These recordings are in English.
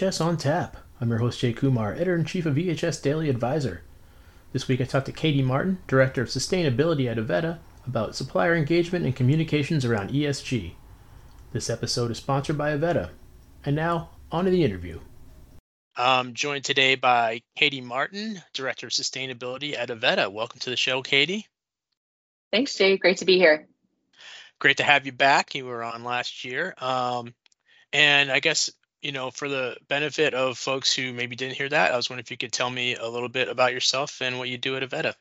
to EHS on Tap. I'm your host, Jay Kumar, editor in chief of EHS Daily Advisor. This week I talked to Katie Martin, director of sustainability at Avetta, about supplier engagement and communications around ESG. This episode is sponsored by Avetta. And now, on to the interview. I'm joined today by Katie Martin, director of sustainability at Avetta. Welcome to the show, Katie. Thanks, Jay. Great to be here. Great to have you back. You were on last year. Um, and I guess you know, for the benefit of folks who maybe didn't hear that, I was wondering if you could tell me a little bit about yourself and what you do at Avetta.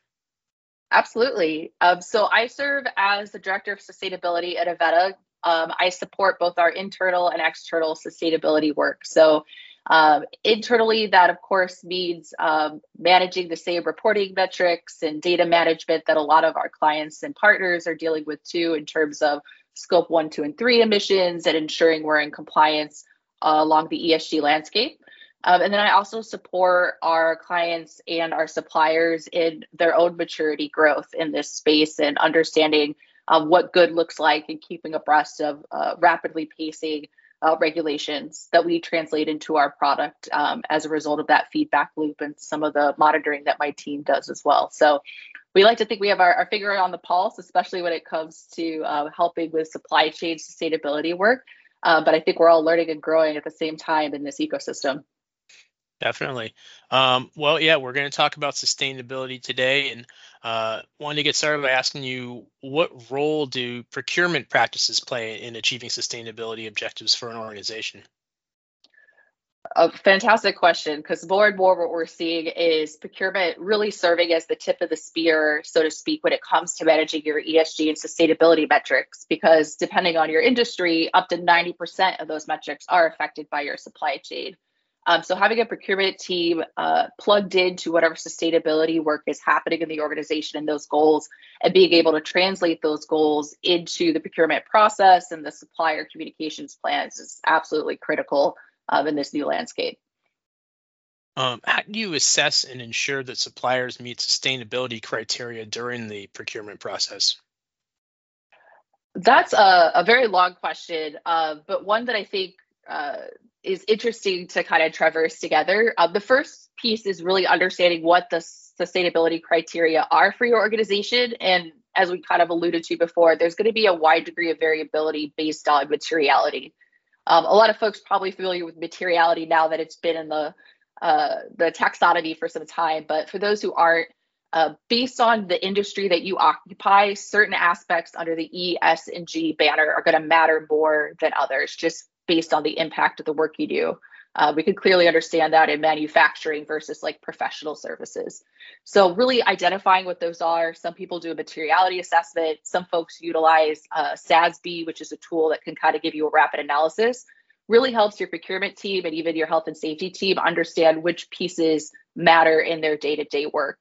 Absolutely. Um, so I serve as the director of sustainability at Avetta. Um, I support both our internal and external sustainability work. So um, internally, that of course means um, managing the same reporting metrics and data management that a lot of our clients and partners are dealing with too, in terms of scope one, two, and three emissions and ensuring we're in compliance along the ESG landscape. Um, and then I also support our clients and our suppliers in their own maturity growth in this space and understanding um, what good looks like and keeping abreast of uh, rapidly pacing uh, regulations that we translate into our product um, as a result of that feedback loop and some of the monitoring that my team does as well. So we like to think we have our, our finger on the pulse, especially when it comes to uh, helping with supply chain sustainability work. Uh, but I think we're all learning and growing at the same time in this ecosystem. Definitely. Um, well, yeah, we're going to talk about sustainability today, and uh, wanted to get started by asking you what role do procurement practices play in achieving sustainability objectives for an organization? A fantastic question because more and more what we're seeing is procurement really serving as the tip of the spear, so to speak, when it comes to managing your ESG and sustainability metrics. Because depending on your industry, up to 90% of those metrics are affected by your supply chain. Um, so having a procurement team uh, plugged into whatever sustainability work is happening in the organization and those goals, and being able to translate those goals into the procurement process and the supplier communications plans is absolutely critical um, in this new landscape. Um, how do you assess and ensure that suppliers meet sustainability criteria during the procurement process? That's a, a very long question, uh, but one that I think uh, is interesting to kind of traverse together. Uh, the first piece is really understanding what the sustainability criteria are for your organization. And as we kind of alluded to before, there's going to be a wide degree of variability based on materiality. Um, a lot of folks probably familiar with materiality now that it's been in the uh, the taxonomy for some time. But for those who aren't, uh, based on the industry that you occupy, certain aspects under the E, S, and G banner are going to matter more than others, just based on the impact of the work you do. Uh, we can clearly understand that in manufacturing versus like professional services. So really identifying what those are. Some people do a materiality assessment. Some folks utilize uh, SASB, which is a tool that can kind of give you a rapid analysis. Really helps your procurement team and even your health and safety team understand which pieces matter in their day-to-day work.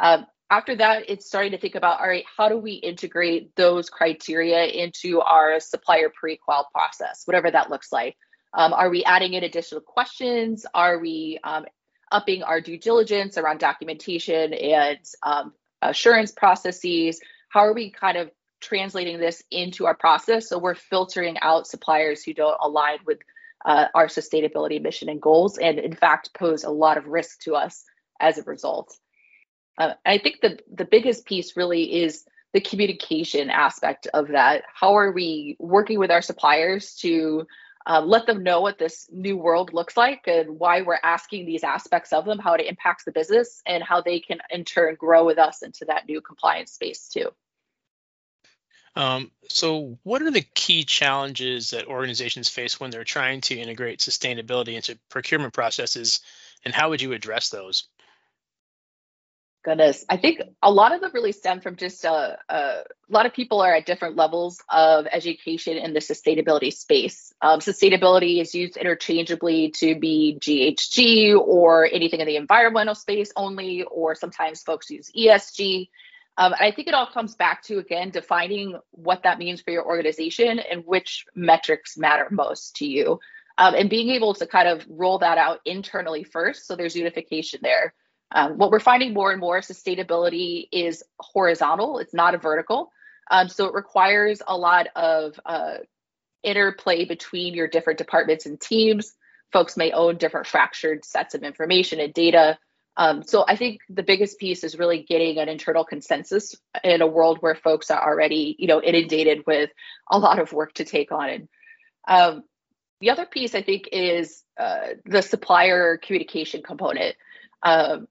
Um, after that, it's starting to think about all right, how do we integrate those criteria into our supplier pre-qual process, whatever that looks like. Um, are we adding in additional questions? Are we um, upping our due diligence around documentation and um, assurance processes? How are we kind of translating this into our process so we're filtering out suppliers who don't align with uh, our sustainability mission and goals, and in fact pose a lot of risk to us as a result? Uh, I think the the biggest piece really is the communication aspect of that. How are we working with our suppliers to uh, let them know what this new world looks like and why we're asking these aspects of them, how it impacts the business, and how they can in turn grow with us into that new compliance space too. Um, so, what are the key challenges that organizations face when they're trying to integrate sustainability into procurement processes, and how would you address those? Goodness. I think a lot of them really stem from just uh, uh, a lot of people are at different levels of education in the sustainability space. Um, sustainability is used interchangeably to be ghg or anything in the environmental space only or sometimes folks use esg um, i think it all comes back to again defining what that means for your organization and which metrics matter most to you. Um, and being able to kind of roll that out internally first so there's unification there um, what we're finding more and more sustainability is horizontal, it's not a vertical. Um, so it requires a lot of uh, interplay between your different departments and teams. folks may own different fractured sets of information and data. Um, so I think the biggest piece is really getting an internal consensus in a world where folks are already, you know, inundated with a lot of work to take on. And um, the other piece I think is uh, the supplier communication component. Um,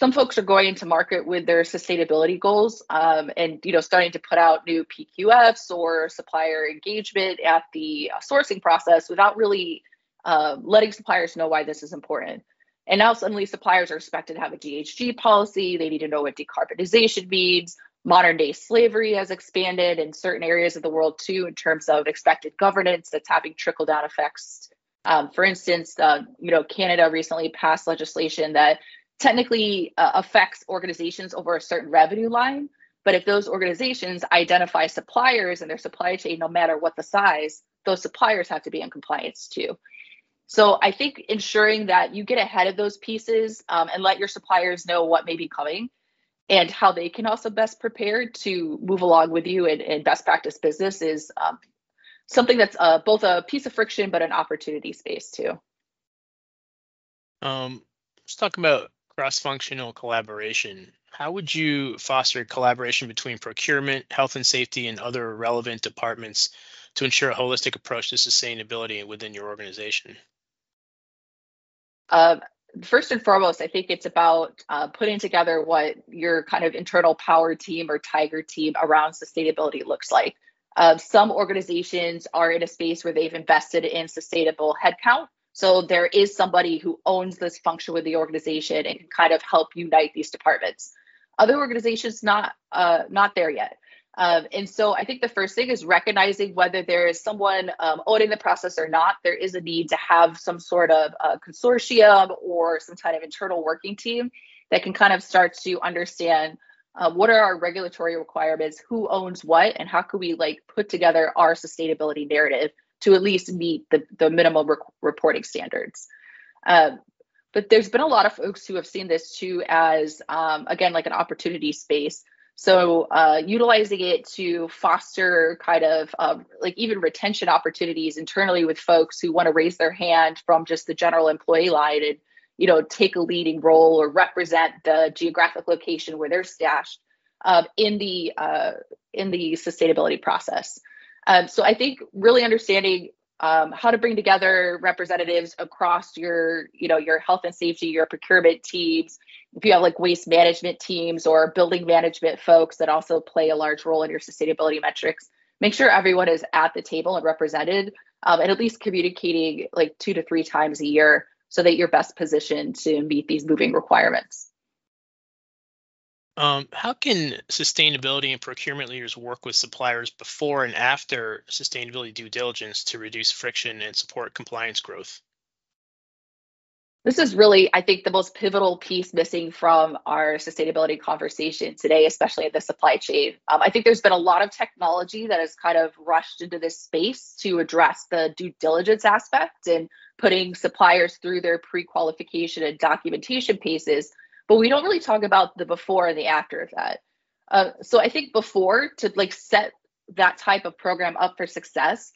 some folks are going into market with their sustainability goals um, and you know starting to put out new pqfs or supplier engagement at the sourcing process without really uh, letting suppliers know why this is important. And now suddenly suppliers are expected to have a ghg policy. They need to know what decarbonization means. Modern day slavery has expanded in certain areas of the world too in terms of expected governance that's having trickle down effects. Um, for instance, uh, you know, Canada recently passed legislation that technically uh, affects organizations over a certain revenue line. But if those organizations identify suppliers in their supply chain, no matter what the size, those suppliers have to be in compliance too. So I think ensuring that you get ahead of those pieces um, and let your suppliers know what may be coming and how they can also best prepare to move along with you in best practice business is um, something that's uh, both a piece of friction but an opportunity space too. Um, let's talk about cross-functional collaboration. How would you foster collaboration between procurement, health and safety, and other relevant departments to ensure a holistic approach to sustainability within your organization? Uh, first and foremost, I think it's about uh, putting together what your kind of internal power team or tiger team around sustainability looks like. Uh, some organizations are in a space where they've invested in sustainable headcount so there is somebody who owns this function with the organization and can kind of help unite these departments. Other organizations not uh, not there yet. Um, and so I think the first thing is recognizing whether there is someone um, owning the process or not. There is a need to have some sort of uh, consortium or some kind of internal working team that can kind of start to understand uh, what are our regulatory requirements, who owns what, and how can we like put together our sustainability narrative to at least meet the, the minimum re- reporting standards. Um, but there's been a lot of folks who have seen this too as, um, again, like an opportunity space. So uh, utilizing it to foster kind of uh, like even retention opportunities internally with folks who want to raise their hand from just the general employee line and you know take a leading role or represent the geographic location where they're stashed um, in the uh, in the sustainability process. Um, so I think really understanding um, how to bring together representatives across your, you know, your health and safety, your procurement teams. If you have like waste management teams or building management folks that also play a large role in your sustainability metrics, make sure everyone is at the table and represented, um, and at least communicating like two to three times a year so that you're best positioned to meet these moving requirements. Um, how can sustainability and procurement leaders work with suppliers before and after sustainability due diligence to reduce friction and support compliance growth? This is really, I think, the most pivotal piece missing from our sustainability conversation today, especially in the supply chain. Um, I think there's been a lot of technology that has kind of rushed into this space to address the due diligence aspect and putting suppliers through their pre qualification and documentation paces but we don't really talk about the before and the after of that. Uh, so I think before to like set that type of program up for success,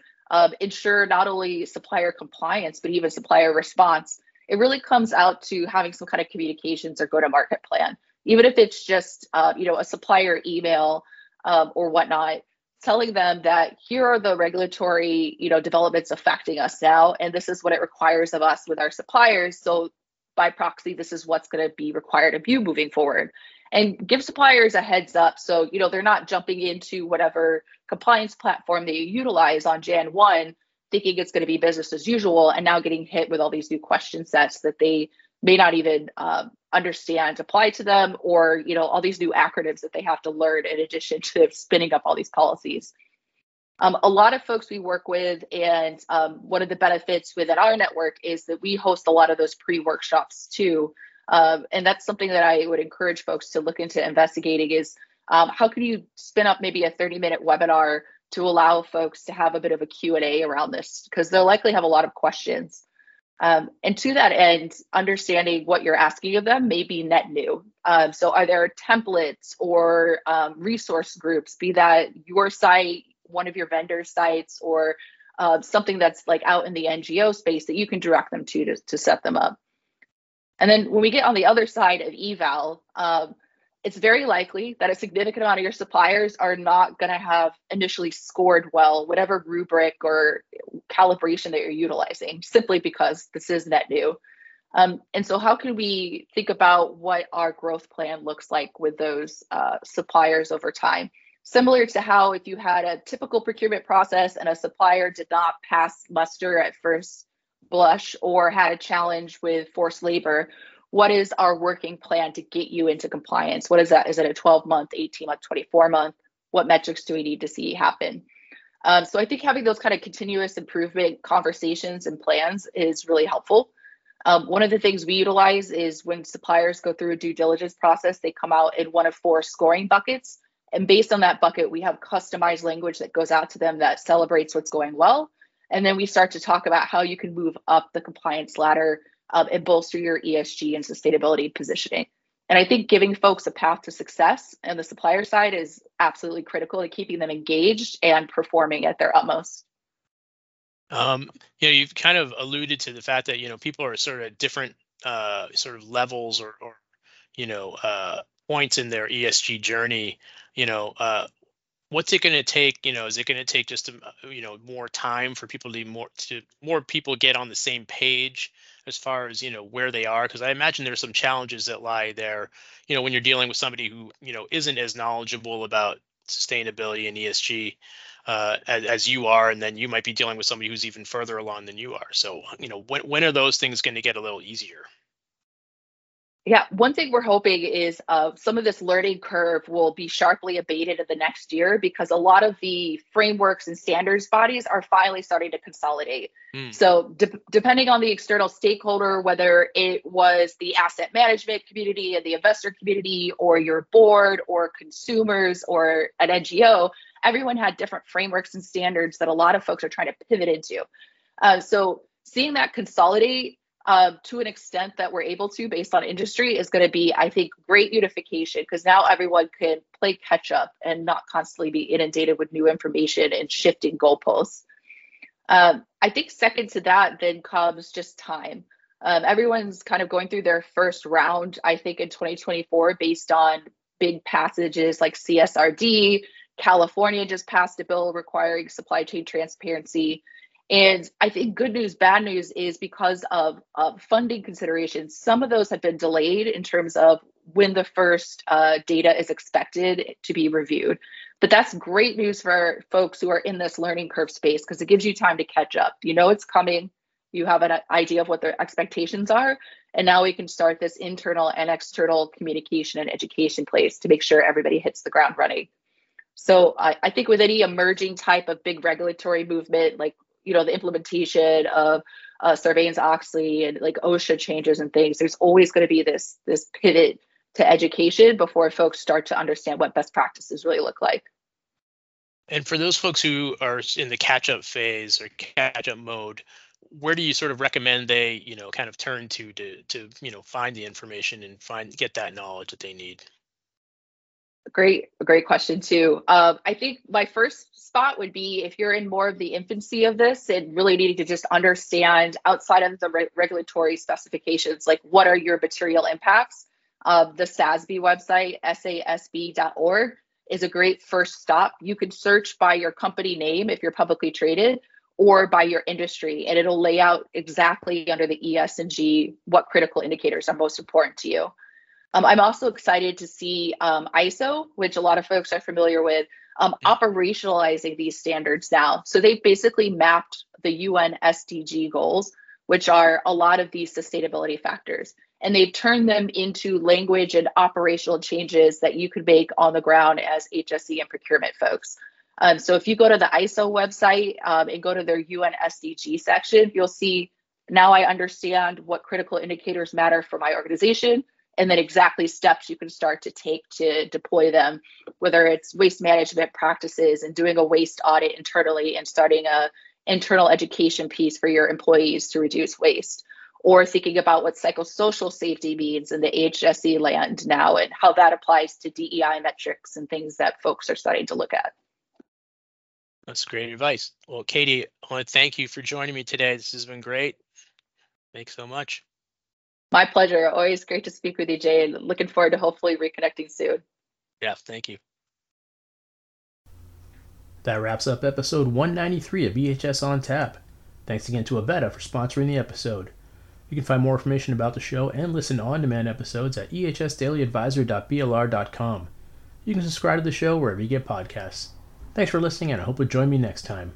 ensure not only supplier compliance but even supplier response. It really comes out to having some kind of communications or go-to-market plan, even if it's just uh, you know a supplier email um, or whatnot, telling them that here are the regulatory you know developments affecting us now, and this is what it requires of us with our suppliers. So by proxy, this is what's going to be required of you moving forward. And give suppliers a heads up so you know they're not jumping into whatever compliance platform they utilize on Jan 1 thinking it's going to be business as usual and now getting hit with all these new question sets that they may not even um, understand apply to them or you know all these new acronyms that they have to learn in addition to spinning up all these policies um, a lot of folks we work with, and um, one of the benefits within our network is that we host a lot of those pre workshops too. Um, and that's something that I would encourage folks to look into investigating is um, how can you spin up maybe a 30 minute webinar to allow folks to have a bit of a Q&A around this because they'll likely have a lot of questions. Um, and to that end, understanding what you're asking of them may be net new. Um, so, are there templates or um, resource groups, be that your site, one of your vendor sites or uh, something that's like out in the NGO space that you can direct them to to, to set them up. And then when we get on the other side of eval, um, it's very likely that a significant amount of your suppliers are not going to have initially scored well, whatever rubric or calibration that you're utilizing, simply because this is net new. Um, and so, how can we think about what our growth plan looks like with those uh, suppliers over time? Similar to how, if you had a typical procurement process and a supplier did not pass muster at first blush or had a challenge with forced labor, what is our working plan to get you into compliance? What is that? Is it a 12 month, 18 month, 24 month? What metrics do we need to see happen? Um, so I think having those kind of continuous improvement conversations and plans is really helpful. Um, one of the things we utilize is when suppliers go through a due diligence process, they come out in one of four scoring buckets. And based on that bucket, we have customized language that goes out to them that celebrates what's going well. And then we start to talk about how you can move up the compliance ladder um, and bolster your ESG and sustainability positioning. And I think giving folks a path to success and the supplier side is absolutely critical to keeping them engaged and performing at their utmost. Um, you know, you've kind of alluded to the fact that you know people are sort of different uh, sort of levels or, or you know uh, points in their ESG journey. You know, uh, what's it going to take? You know, is it going to take just a, you know more time for people to more to more people get on the same page as far as you know where they are? Because I imagine there's some challenges that lie there. You know, when you're dealing with somebody who you know isn't as knowledgeable about sustainability and ESG uh, as, as, you are, and then you might be dealing with somebody who's even further along than you are. So, you know, when when are those things going to get a little easier? Yeah, one thing we're hoping is uh, some of this learning curve will be sharply abated in the next year because a lot of the frameworks and standards bodies are finally starting to consolidate. Mm. So, de- depending on the external stakeholder, whether it was the asset management community and the investor community, or your board, or consumers, or an NGO, everyone had different frameworks and standards that a lot of folks are trying to pivot into. Uh, so, seeing that consolidate uh, to an extent that we're able to based on industry is going to be, I think, great unification because now everyone can play catch up and not constantly be inundated with new information and shifting goalposts. Um, I think second to that then comes just time. Um, everyone's kind of going through their first round, I think, in 2024 based on big passages like CSRD. California just passed a bill requiring supply chain transparency. And I think good news, bad news is because of, of funding considerations, some of those have been delayed in terms of when the first uh, data is expected to be reviewed. But that's great news for folks who are in this learning curve space because it gives you time to catch up. You know it's coming, you have an idea of what their expectations are. And now we can start this internal and external communication and education place to make sure everybody hits the ground running. So I, I think with any emerging type of big regulatory movement, like you know the implementation of uh, Sarbanes-Oxley and like OSHA changes and things, there's always going to be this this pivot to education before folks start to understand what best practices really look like. And for those folks who are in the catch-up phase or catch-up mode, where do you sort of recommend they, you know, kind of turn to to to you know find the information and find get that knowledge that they need? Great, great question too. Uh, I think my first spot would be if you're in more of the infancy of this and really needing to just understand outside of the re- regulatory specifications, like what are your material impacts. Uh, the SASB website, sasb.org, is a great first stop. You can search by your company name if you're publicly traded or by your industry, and it'll lay out exactly under the ES and G what critical indicators are most important to you. Um, I'm also excited to see um, ISO, which a lot of folks are familiar with, um, operationalizing these standards now. So they've basically mapped the UN SDG goals, which are a lot of these sustainability factors, and they've turned them into language and operational changes that you could make on the ground as HSE and procurement folks. Um, so if you go to the ISO website um, and go to their UN SDG section, you'll see now I understand what critical indicators matter for my organization and then exactly steps you can start to take to deploy them whether it's waste management practices and doing a waste audit internally and starting a internal education piece for your employees to reduce waste or thinking about what psychosocial safety means in the HSE land now and how that applies to DEI metrics and things that folks are starting to look at. That's great advice. Well, Katie, I want to thank you for joining me today. This has been great. Thanks so much. My pleasure. Always great to speak with you, Jay, and looking forward to hopefully reconnecting soon. Yeah, thank you. That wraps up episode 193 of EHS on Tap. Thanks again to Avetta for sponsoring the episode. You can find more information about the show and listen to on demand episodes at ehsdailyadvisor.blr.com. You can subscribe to the show wherever you get podcasts. Thanks for listening, and I hope you'll join me next time.